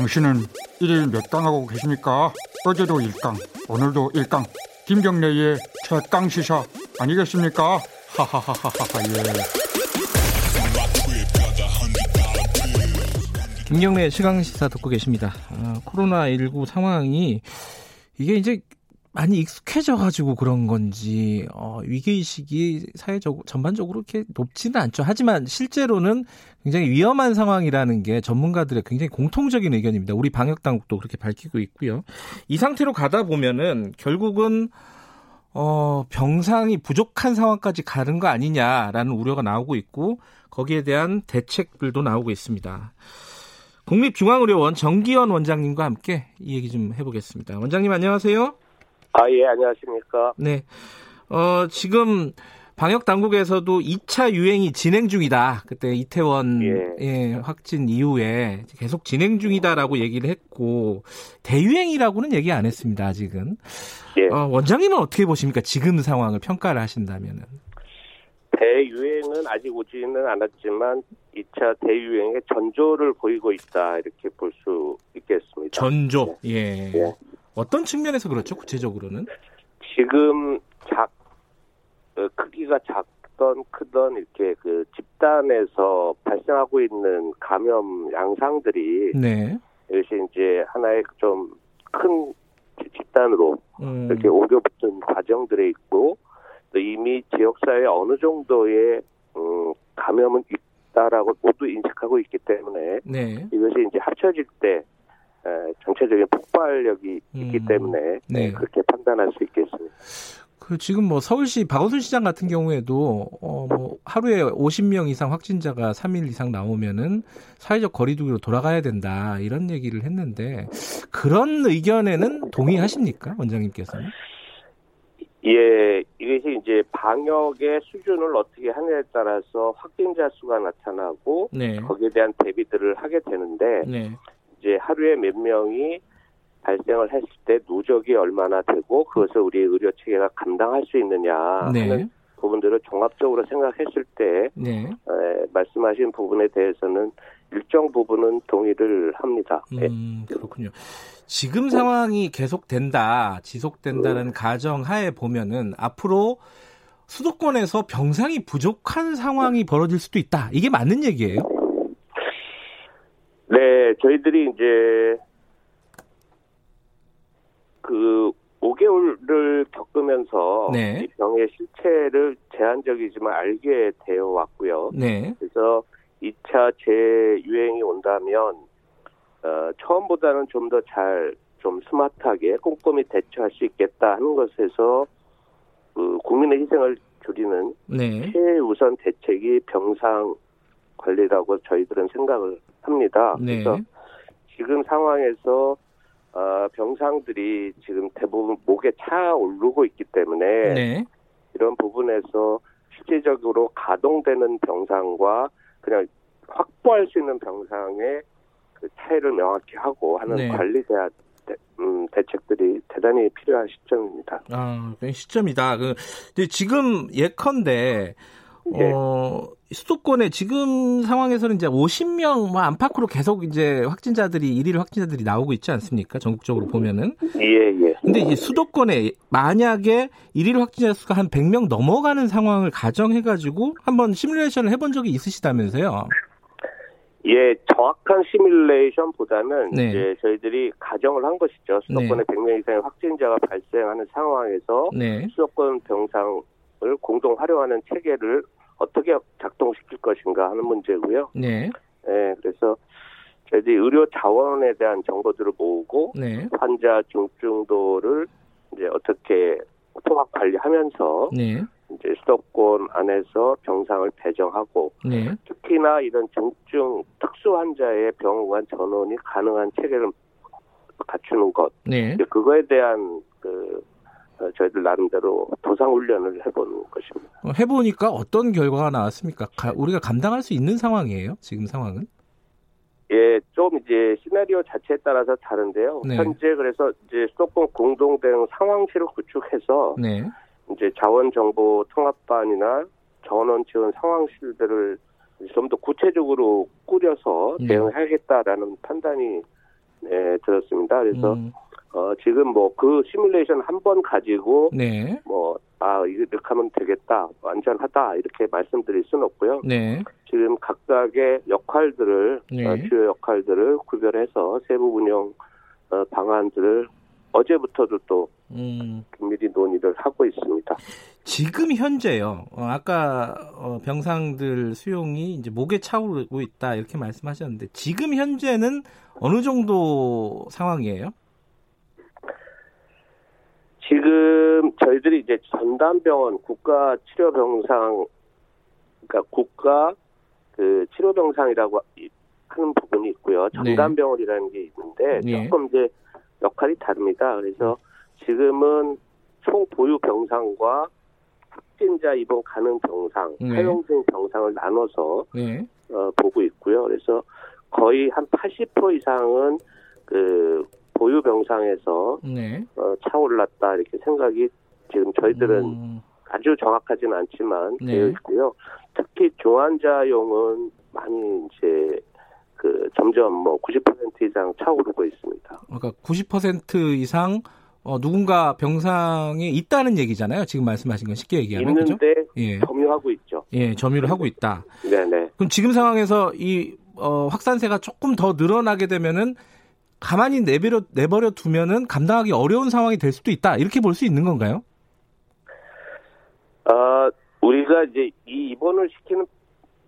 당신은 일일 몇 강 하고 계십니까? 어제도 1강, 오늘도 1강. 김경래의 최강 시사 아니겠습니까? 하하하하하 예. 김경래 최강 시사 듣고 계십니다. 아, 코로나 19 상황이 이게 이제 많이 익숙해져 가지고 그런 건지 어, 위기의식이 사회적 전반적으로 이렇게 높지는 않죠. 하지만 실제로는 굉장히 위험한 상황이라는 게 전문가들의 굉장히 공통적인 의견입니다. 우리 방역 당국도 그렇게 밝히고 있고요. 이 상태로 가다 보면은 결국은 어, 병상이 부족한 상황까지 가는 거 아니냐라는 우려가 나오고 있고 거기에 대한 대책들도 나오고 있습니다. 국립중앙의료원 정기현 원장님과 함께 이 얘기 좀 해보겠습니다. 원장님 안녕하세요. 아, 예, 안녕하십니까. 네. 어, 지금 방역 당국에서도 2차 유행이 진행 중이다. 그때 이태원 예. 예, 확진 이후에 계속 진행 중이다라고 얘기를 했고 대유행이라고는 얘기 안 했습니다. 아직은. 예. 어, 원장님은 어떻게 보십니까? 지금 상황을 평가를 하신다면은. 대유행은 아직 오지는 않았지만 2차 대유행의 전조를 보이고 있다 이렇게 볼 수 있겠습니다. 전조. 예. 예. 어떤 측면에서 그렇죠? 구체적으로는? 지금 작 어, 크기가 작던 크던 이렇게 그 집단에서 발생하고 있는 감염 양상들이 네. 이것이 이제 하나의 좀 큰 집단으로 음. 이렇게 오려붙은 과정들에 있고 또 이미 지역사회에 어느 정도의 음, 감염은 있다라고 모두 인식하고 있기 때문에 네. 이것이 이제 합쳐질 때 전체적인 폭발력이 음. 있기 때문에 네. 그렇게 판단할 수 있겠습니다. 그 지금 뭐 서울시 박원순 시장 같은 경우에도 어 뭐 하루에 50명 이상 확진자가 3일 이상 나오면은 사회적 거리두기로 돌아가야 된다 이런 얘기를 했는데 그런 의견에는 동의하십니까 원장님께서는? 예, 이것이 이제 방역의 수준을 어떻게 하느냐에 따라서 확진자 수가 나타나고 네. 거기에 대한 대비들을 하게 되는데 네. 이제 하루에 몇 명이 발생을 했을 때 누적이 얼마나 되고 그것을 우리 의료 체계가 감당할 수 있느냐 네. 하는 부분들을 종합적으로 생각했을 때 네. 에, 말씀하신 부분에 대해서는 일정 부분은 동의를 합니다. 예. 음, 그렇군요. 지금 상황이 계속된다, 지속된다는 음. 가정 하에 보면은 앞으로 수도권에서 병상이 부족한 상황이 벌어질 수도 있다. 이게 맞는 얘기예요? 네, 저희들이 이제 그 5개월을 겪으면서 네. 이 병의 실체를 제한적이지만 알게 되어 왔고요. 네. 그래서 2차 재유행이 온다면 어, 처음보다는 좀 더 잘 좀 스마트하게 꼼꼼히 대처할 수 있겠다 하는 것에서 그 국민의 희생을 줄이는 네. 최우선 대책이 병상 관리라고 저희들은 생각을 합니다. 네. 그래서 지금 상황에서 어, 병상들이 지금 대부분 목에 차 오르고 있기 때문에 네. 이런 부분에서 실질적으로 가동되는 병상과 그냥 확보할 수 있는 병상의 그 차이를 명확히 하고 하는 네. 관리 대안 음, 대책들이 대단히 필요한 시점입니다. 아, 시점이다. 그, 지금 예컨대 네. 어, 수도권에 지금 상황에서는 이제 50명 뭐 안팎으로 계속 이제 확진자들이 일일 확진자들이 나오고 있지 않습니까? 전국적으로 보면은. 예, 예. 근데 이제 수도권에 만약에 일일 확진자 수가 한 100명 넘어가는 상황을 가정해 가지고 한번 시뮬레이션을 해본 적이 있으시다면서요? 예, 정확한 시뮬레이션보다는 네. 이제 저희들이 가정을 한 것이죠. 수도권에 네. 100명 이상의 확진자가 발생하는 상황에서 네. 수도권 병상 을 공동 활용하는 체계를 어떻게 작동시킬 것인가 하는 문제고요. 네. 네, 그래서 저희들이 의료 자원에 대한 정보들을 모으고 네. 환자 중증도를 이제 어떻게 통합 관리하면서 네. 이제 수도권 안에서 병상을 배정하고 네. 특히나 이런 중증 특수 환자의 병원 전원이 가능한 체계를 갖추는 것. 네. 그거에 대한 그 어, 저희들 나름대로 도상 훈련을 해보는 것입니다. 어, 해보니까 어떤 결과가 나왔습니까? 가, 우리가 감당할 수 있는 상황이에요? 지금 상황은? 예, 좀 이제 시나리오 자체에 따라서 다른데요. 네. 현재 그래서 이제 수도권 공동 대응 상황실을 구축해서 네. 이제 자원 정보 통합반이나 전원 지원 상황실들을 좀 더 구체적으로 꾸려서 네. 대응하겠다라는 판단이 네, 들었습니다. 그래서 음. 어, 지금 뭐 그 시뮬레이션 한 번 가지고 네. 뭐 아, 이렇게 하면 되겠다, 안전하다 이렇게 말씀드릴 수는 없고요. 네. 지금 각각의 역할들을 네. 어, 주요 역할들을 구별해서 세부 운영 어, 방안들을 어제부터도 또 음. 긴밀히 논의를 하고 있습니다. 지금 현재요. 어, 아까 어, 병상들 수용이 이제 목에 차오르고 있다 이렇게 말씀하셨는데 지금 현재는 어느 정도 상황이에요? 지금 저희들이 이제 전담병원 국가 치료 병상 그러니까 국가 그 치료 병상이라고 하는 부분이 있고요. 네. 전담병원이라는 게 있는데 네. 조금 이제 역할이 다릅니다. 그래서 지금은 총 보유 병상과 확진자 입원 가능 병상, 네. 사용 중 병상을 나눠서 네. 어, 보고 있고요. 그래서 거의 한 80% 이상은 그 보유 병상에서 네. 어, 차올랐다 이렇게 생각이 지금 저희들은 음. 아주 정확하지는 않지만 네. 되어 있고요. 특히 중환자용은 많이 이제 그 점점 뭐 90% 이상 차오르고 있습니다. 그러니까 90% 이상 어, 누군가 병상에 있다는 얘기잖아요. 지금 말씀하신 건 쉽게 얘기하면 있는데 그죠? 예. 점유하고 있죠. 예, 점유를 하고 있다. 네네. 그럼 지금 상황에서 이 어, 확산세가 조금 더 늘어나게 되면은 가만히 내버려 내버려 두면은 감당하기 어려운 상황이 될 수도 있다. 이렇게 볼 수 있는 건가요? 어, 우리가 이제 이 입원을 시키는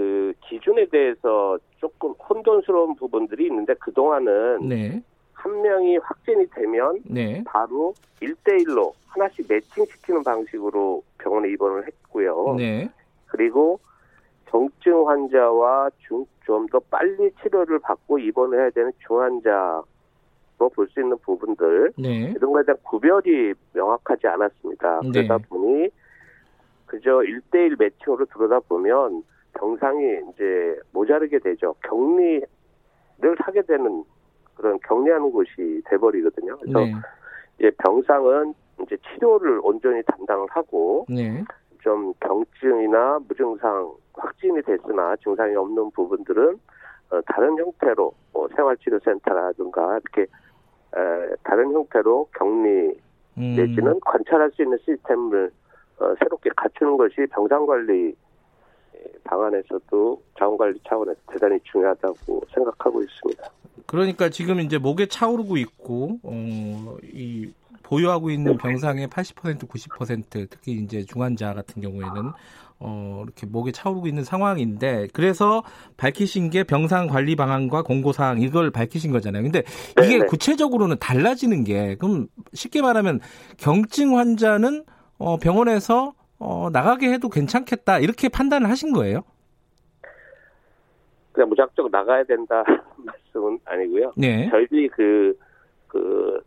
그 기준에 대해서 조금 혼돈스러운 부분들이 있는데 그 동안은 네. 한 명이 확진이 되면 네. 바로 1대1로 하나씩 매칭시키는 방식으로 병원에 입원을 했고요. 네. 그리고 정증 환자와 좀 더 빨리 치료를 받고 입원을 해야 되는 중환자로 볼 수 있는 부분들 네. 이런 거에 대한 구별이 명확하지 않았습니다. 네. 그러다 보니 그저 1대1 매칭으로 들어다 보면 병상이 이제 모자르게 되죠. 격리를 하게 되는 그런 격리하는 곳이 돼버리거든요. 그래서 네. 이제 병상은 이제 치료를 온전히 담당을 하고 네. 좀 경증이나 무증상 확진이 됐으나 증상이 없는 부분들은 어, 다른 형태로 뭐 생활치료센터라든가 이렇게 에, 다른 형태로 격리 음. 내지는 관찰할 수 있는 시스템을 어, 새롭게 갖추는 것이 병상 관리 방안에서도 자원관리 차원에서 대단히 중요하다고 생각하고 있습니다. 그러니까 지금 이제 목에 차오르고 있고 어, 이 보유하고 있는 병상의 80% 90% 특히 이제 중환자 같은 경우에는 어, 이렇게 목에 차오르고 있는 상황인데 그래서 밝히신 게 병상 관리 방안과 공고 사항 이걸 밝히신 거잖아요. 근데 이게 네네. 구체적으로는 달라지는 게 그럼 쉽게 말하면 경증 환자는 어, 병원에서 어, 나가게 해도 괜찮겠다 이렇게 판단을 하신 거예요? 그냥 무작정 나가야 된다 말씀은 아니고요. 네. 저희들이 그, 그,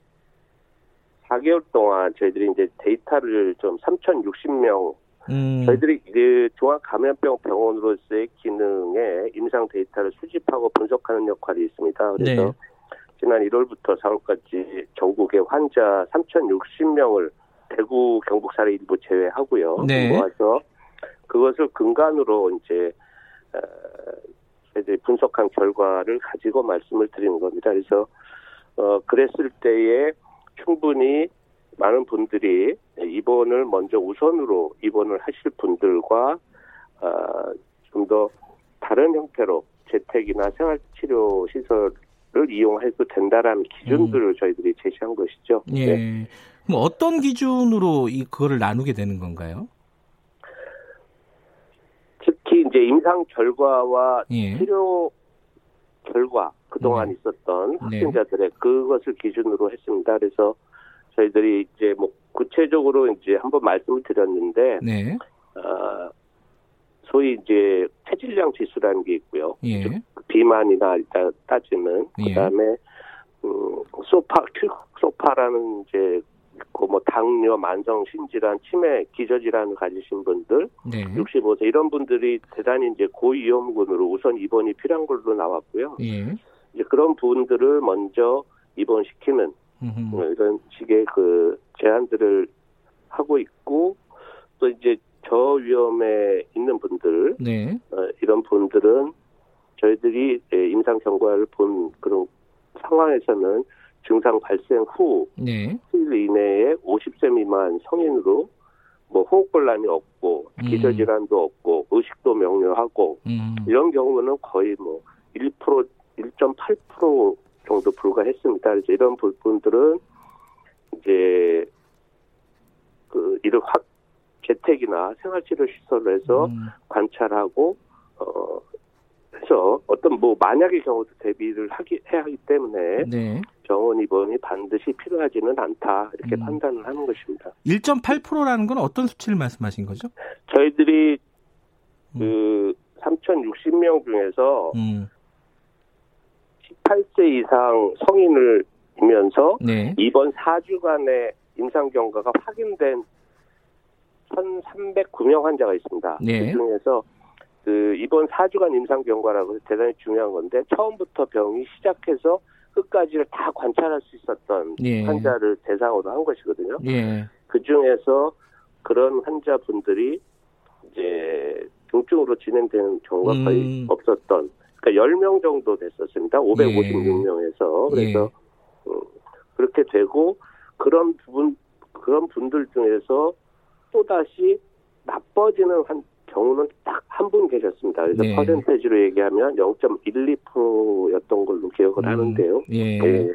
4개월 동안 저희들이 이제 데이터를 좀 3,060명, 음. 저희들이 그 종합감염병 병원으로서의 기능에 임상 데이터를 수집하고 분석하는 역할이 있습니다. 그래서 네. 지난 1월부터 4월까지 전국의 환자 3,060명을 대구 경북 사례 일부 제외하고요. 네. 모아서 그것을 근간으로 이제 어, 이제 분석한 결과를 가지고 말씀을 드리는 겁니다. 그래서 어 그랬을 때에 충분히 많은 분들이 입원을 먼저 우선으로 입원을 하실 분들과 어, 좀 더 다른 형태로 재택이나 생활치료 시설을 이용해도 된다라는 기준들을 음. 저희들이 제시한 것이죠. 예. 네. 그럼 어떤 기준으로 이 그거를 나누게 되는 건가요? 특히 이제 임상 결과와 예. 치료 결과 그동안 네. 있었던 네. 확진자들의 네. 그것을 기준으로 했습니다. 그래서 저희들이 이제 뭐 구체적으로 이제 한번 말씀을 드렸는데 네. 어, 소위 이제 체질량 지수라는 게 있고요. 예. 비만이나 일단 따지면 예. 그다음에 음, 소파 소파라는 이제 그뭐 당뇨, 만성 신질환, 치매, 기저질환을 가지신 분들, 네. 65세 이런 분들이 대단히 이제 고위험군으로 우선 입원이 필요한 걸로 나왔고요. 예. 이제 그런 분들을 먼저 입원시키는 음흠. 이런 식의 그 제한들을 하고 있고 또 이제 저 위험에 있는 분들 네. 어, 이런 분들은 저희들이 임상 경과를 본 그런 상황에서는 증상 발생 후 네. 일 이내에 50세 미만 성인으로 뭐 호흡곤란이 없고 음. 기저질환도 없고 의식도 명료하고 음. 이런 경우는 거의 뭐 1% 1.8% 정도 불과했습니다. 그래서 이런 부분들은 이제 그 이를 확 재택이나 생활치료 시설에서 음. 관찰하고 어 해서 어떤 뭐 만약의 경우도 대비를 하기 해야 하기 때문에 네. 병원 입원이 반드시 필요하지는 않다 이렇게 음. 판단을 하는 것입니다. 1.8%라는 건 어떤 수치를 말씀하신 거죠? 저희들이 음. 그 3,060명 중에서 음. 18세 이상 성인을 이면서 네. 이번 4주간의 임상 경과가 확인된 1,309명 환자가 있습니다. 네. 그 중에서 그 이번 4주간 임상 경과라고 대단히 중요한 건데 처음부터 병이 시작해서 끝까지를 다 관찰할 수 있었던 예. 환자를 대상으로 한 것이거든요. 예. 그 중에서 그런 환자분들이 이제 중증으로 진행되는 경우가 음. 거의 없었던 그러니까 10명 정도 됐었습니다. 556명에서. 예. 그래서 예. 음, 그렇게 되고 그런 부분 그런 분들 중에서 또 다시 나빠지는 한 경우는 딱 한 분 계셨습니다. 그래서 네. 퍼센테지로 얘기하면 0.12%였던 걸로 기억을 음, 하는데요. 예. 네.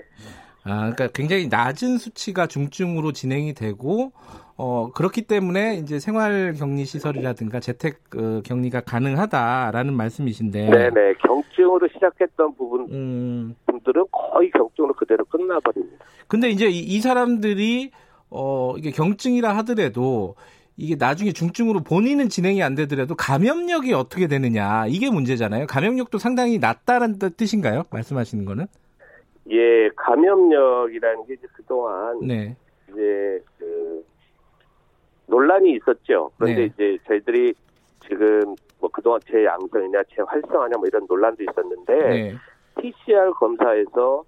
아, 그러니까 굉장히 낮은 수치가 중증으로 진행이 되고 어 그렇기 때문에 이제 생활 격리 시설이라든가 재택 어, 격리가 가능하다라는 말씀이신데. 네네 경증으로 시작했던 부분 음. 분들은 거의 경증으로 그대로 끝나버립니다. 근데 이제 이, 이 사람들이 어 이게 경증이라 하더라도 이게 나중에 중증으로 본인은 진행이 안 되더라도 감염력이 어떻게 되느냐 이게 문제잖아요. 감염력도 상당히 낮다는 뜻인가요? 말씀하시는 거는? 예, 감염력이라는 게 이제 그동안 네. 이제 그 논란이 있었죠. 그런데 네. 이제 저희들이 지금 뭐 그동안 제 양성이냐 제 활성화냐 뭐 이런 논란도 있었는데 네. PCR 검사에서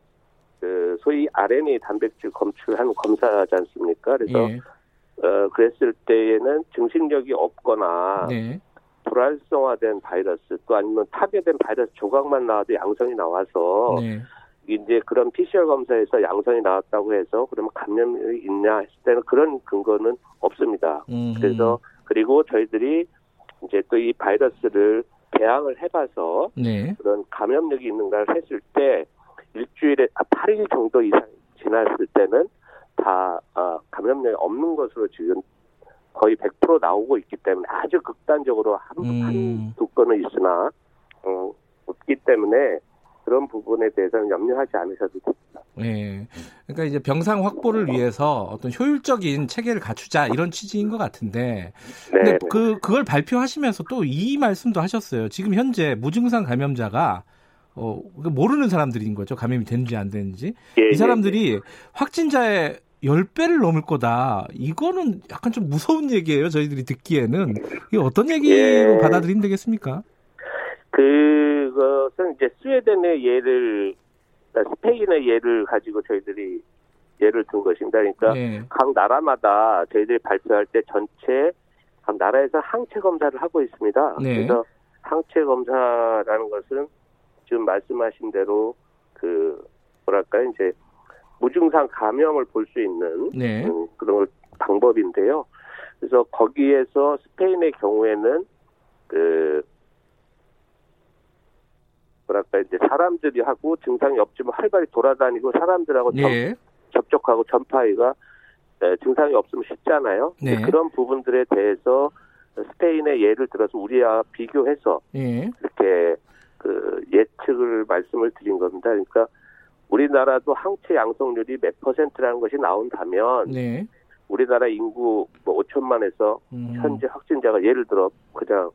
그 소위 RNA 단백질 검출하는 검사지 않습니까? 그래서 예. 어, 그랬을 때에는 증식력이 없거나 네. 불활성화된 바이러스 또 아니면 타개된 바이러스 조각만 나와도 양성이 나와서 네. 이제 그런 PCR 검사에서 양성이 나왔다고 해서 그러면 감염이 있냐 했을 때는 그런 근거는 없습니다. 음흠. 그래서 그리고 저희들이 이제 또 이 바이러스를 배양을 해봐서 네. 그런 감염력이 있는가를 했을 때 일주일에 8일 아, 정도 이상 지났을 때는 다 어, 감염력이 없는 것으로 지금 거의 100% 나오고 있기 때문에 아주 극단적으로 한, 음. 한두 건은 있으나 어, 없기 때문에 그런 부분에 대해서는 염려하지 않으셔도 됩니다. 네. 그러니까 이제 병상 확보를 위해서 어떤 효율적인 체계를 갖추자 이런 취지인 것 같은데. 근데 네. 그, 그걸 발표하시면서 또 이 말씀도 하셨어요. 지금 현재 무증상 감염자가 어, 모르는 사람들인 거죠. 감염이 되는지 안 되는지. 예, 이 예, 사람들이 예. 확진자의 10배를 넘을 거다. 이거는 약간 좀 무서운 얘기예요. 저희들이 듣기에는. 이게 어떤 얘기로 예. 받아들이면 되겠습니까? 그것은 이제 스웨덴의 예를, 그러니까 스페인의 예를 가지고 저희들이 예를 든 것입니다. 그러니까 예. 각 나라마다 저희들이 발표할 때 전체 각 나라에서 항체 검사를 하고 있습니다. 네. 그래서 항체 검사라는 것은 지금 말씀하신 대로 그 뭐랄까요 이제 무증상 감염을 볼 수 있는 네. 음, 그런 방법인데요. 그래서 거기에서 스페인의 경우에는 그 뭐랄까 이제 사람들이 하고 증상이 없지만 활발히 돌아다니고 사람들하고 네. 접촉하고 전파위가 네, 증상이 없으면 쉽잖아요. 네. 그런 부분들에 대해서 스페인의 예를 들어서 우리와 비교해서 네. 이렇게 그 예측을 말씀을 드린 겁니다. 그러니까 우리나라도 항체 양성률이 몇 퍼센트라는 것이 나온다면 네. 우리나라 인구 뭐 5천만에서 음. 현재 확진자가 예를 들어 그냥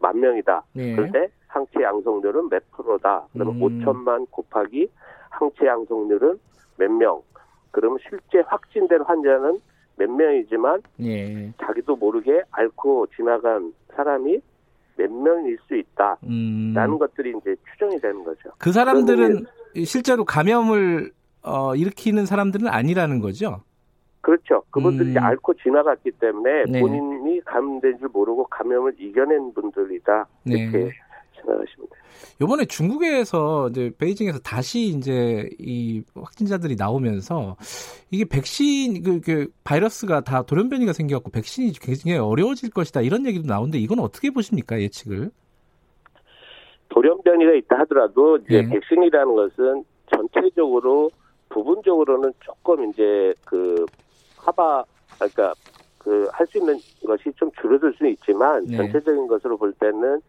만 명이다. 네. 그런데 항체 양성률은 몇 프로다. 그러면 음. 5천만 곱하기 항체 양성률은 몇 명. 그러면 실제 확진된 환자는 몇 명이지만 네. 자기도 모르게 앓고 지나간 사람이 몇 명일 수 있다 라는 음. 것들이 이제 추정이 되는 거죠. 그 사람들은 실제로 감염을 어, 일으키는 사람들은 아니라는 거죠. 그렇죠. 그분들이 음. 앓고 지나갔기 때문에 네. 본인이 감염된 줄 모르고 감염을 이겨낸 분들이다. 네. 이렇게 생각하시면 돼요. 이번에 중국에서 이제 베이징에서 다시 이제 이 확진자들이 나오면서 이게 백신 그, 그 바이러스가 다 돌연변이가 생겨갖고 백신이 굉장히 어려워질 것이다 이런 얘기도 나오는데 이건 어떻게 보십니까 예측을? 돌연변이가 있다 하더라도 이제 네. 백신이라는 것은 전체적으로 부분적으로는 조금 이제 그 하바 그러니까 그 할 수 있는 것이 좀 줄어들 수는 있지만 네. 전체적인 것으로 볼 때는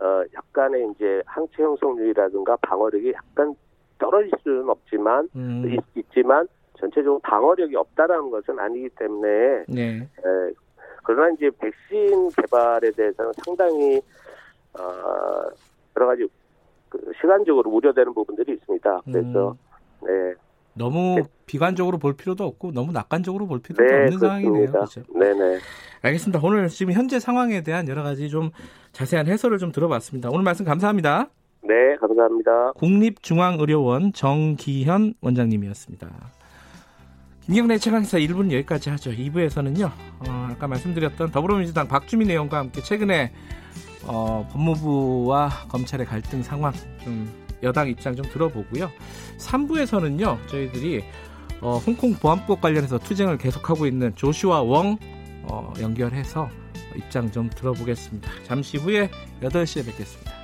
어 약간의 이제 항체 형성률이라든가 방어력이 약간 떨어질 수는 없지만 음. 있, 지만 전체적으로 방어력이 없다라는 것은 아니기 때문에 네. 에, 그러나 이제 백신 개발에 대해서는 상당히 어 여러 가지 그 시간적으로 우려되는 부분들이 있습니다. 그래서 음. 네. 너무 네. 비관적으로 볼 필요도 없고 너무 낙관적으로 볼 필요도 네, 없는 그렇습니다. 상황이네요. 그렇죠? 네네. 알겠습니다. 오늘 지금 현재 상황에 대한 여러 가지 좀 자세한 해설을 좀 들어봤습니다. 오늘 말씀 감사합니다. 네, 감사합니다. 국립중앙의료원 정기현 원장님이었습니다. 김경래 최강사 1부는 여기까지 하죠. 2부에서는요, 어, 아까 말씀드렸던 더불어민주당 박주민 의원과 함께 최근에 어, 법무부와 검찰의 갈등 상황 좀 여당 입장 좀 들어보고요. 3부에서는요, 저희들이 어, 홍콩 보안법 관련해서 투쟁을 계속하고 있는 조슈아 웡 어, 연결해서 입장 좀 들어보겠습니다. 잠시 후에 8시에 뵙겠습니다.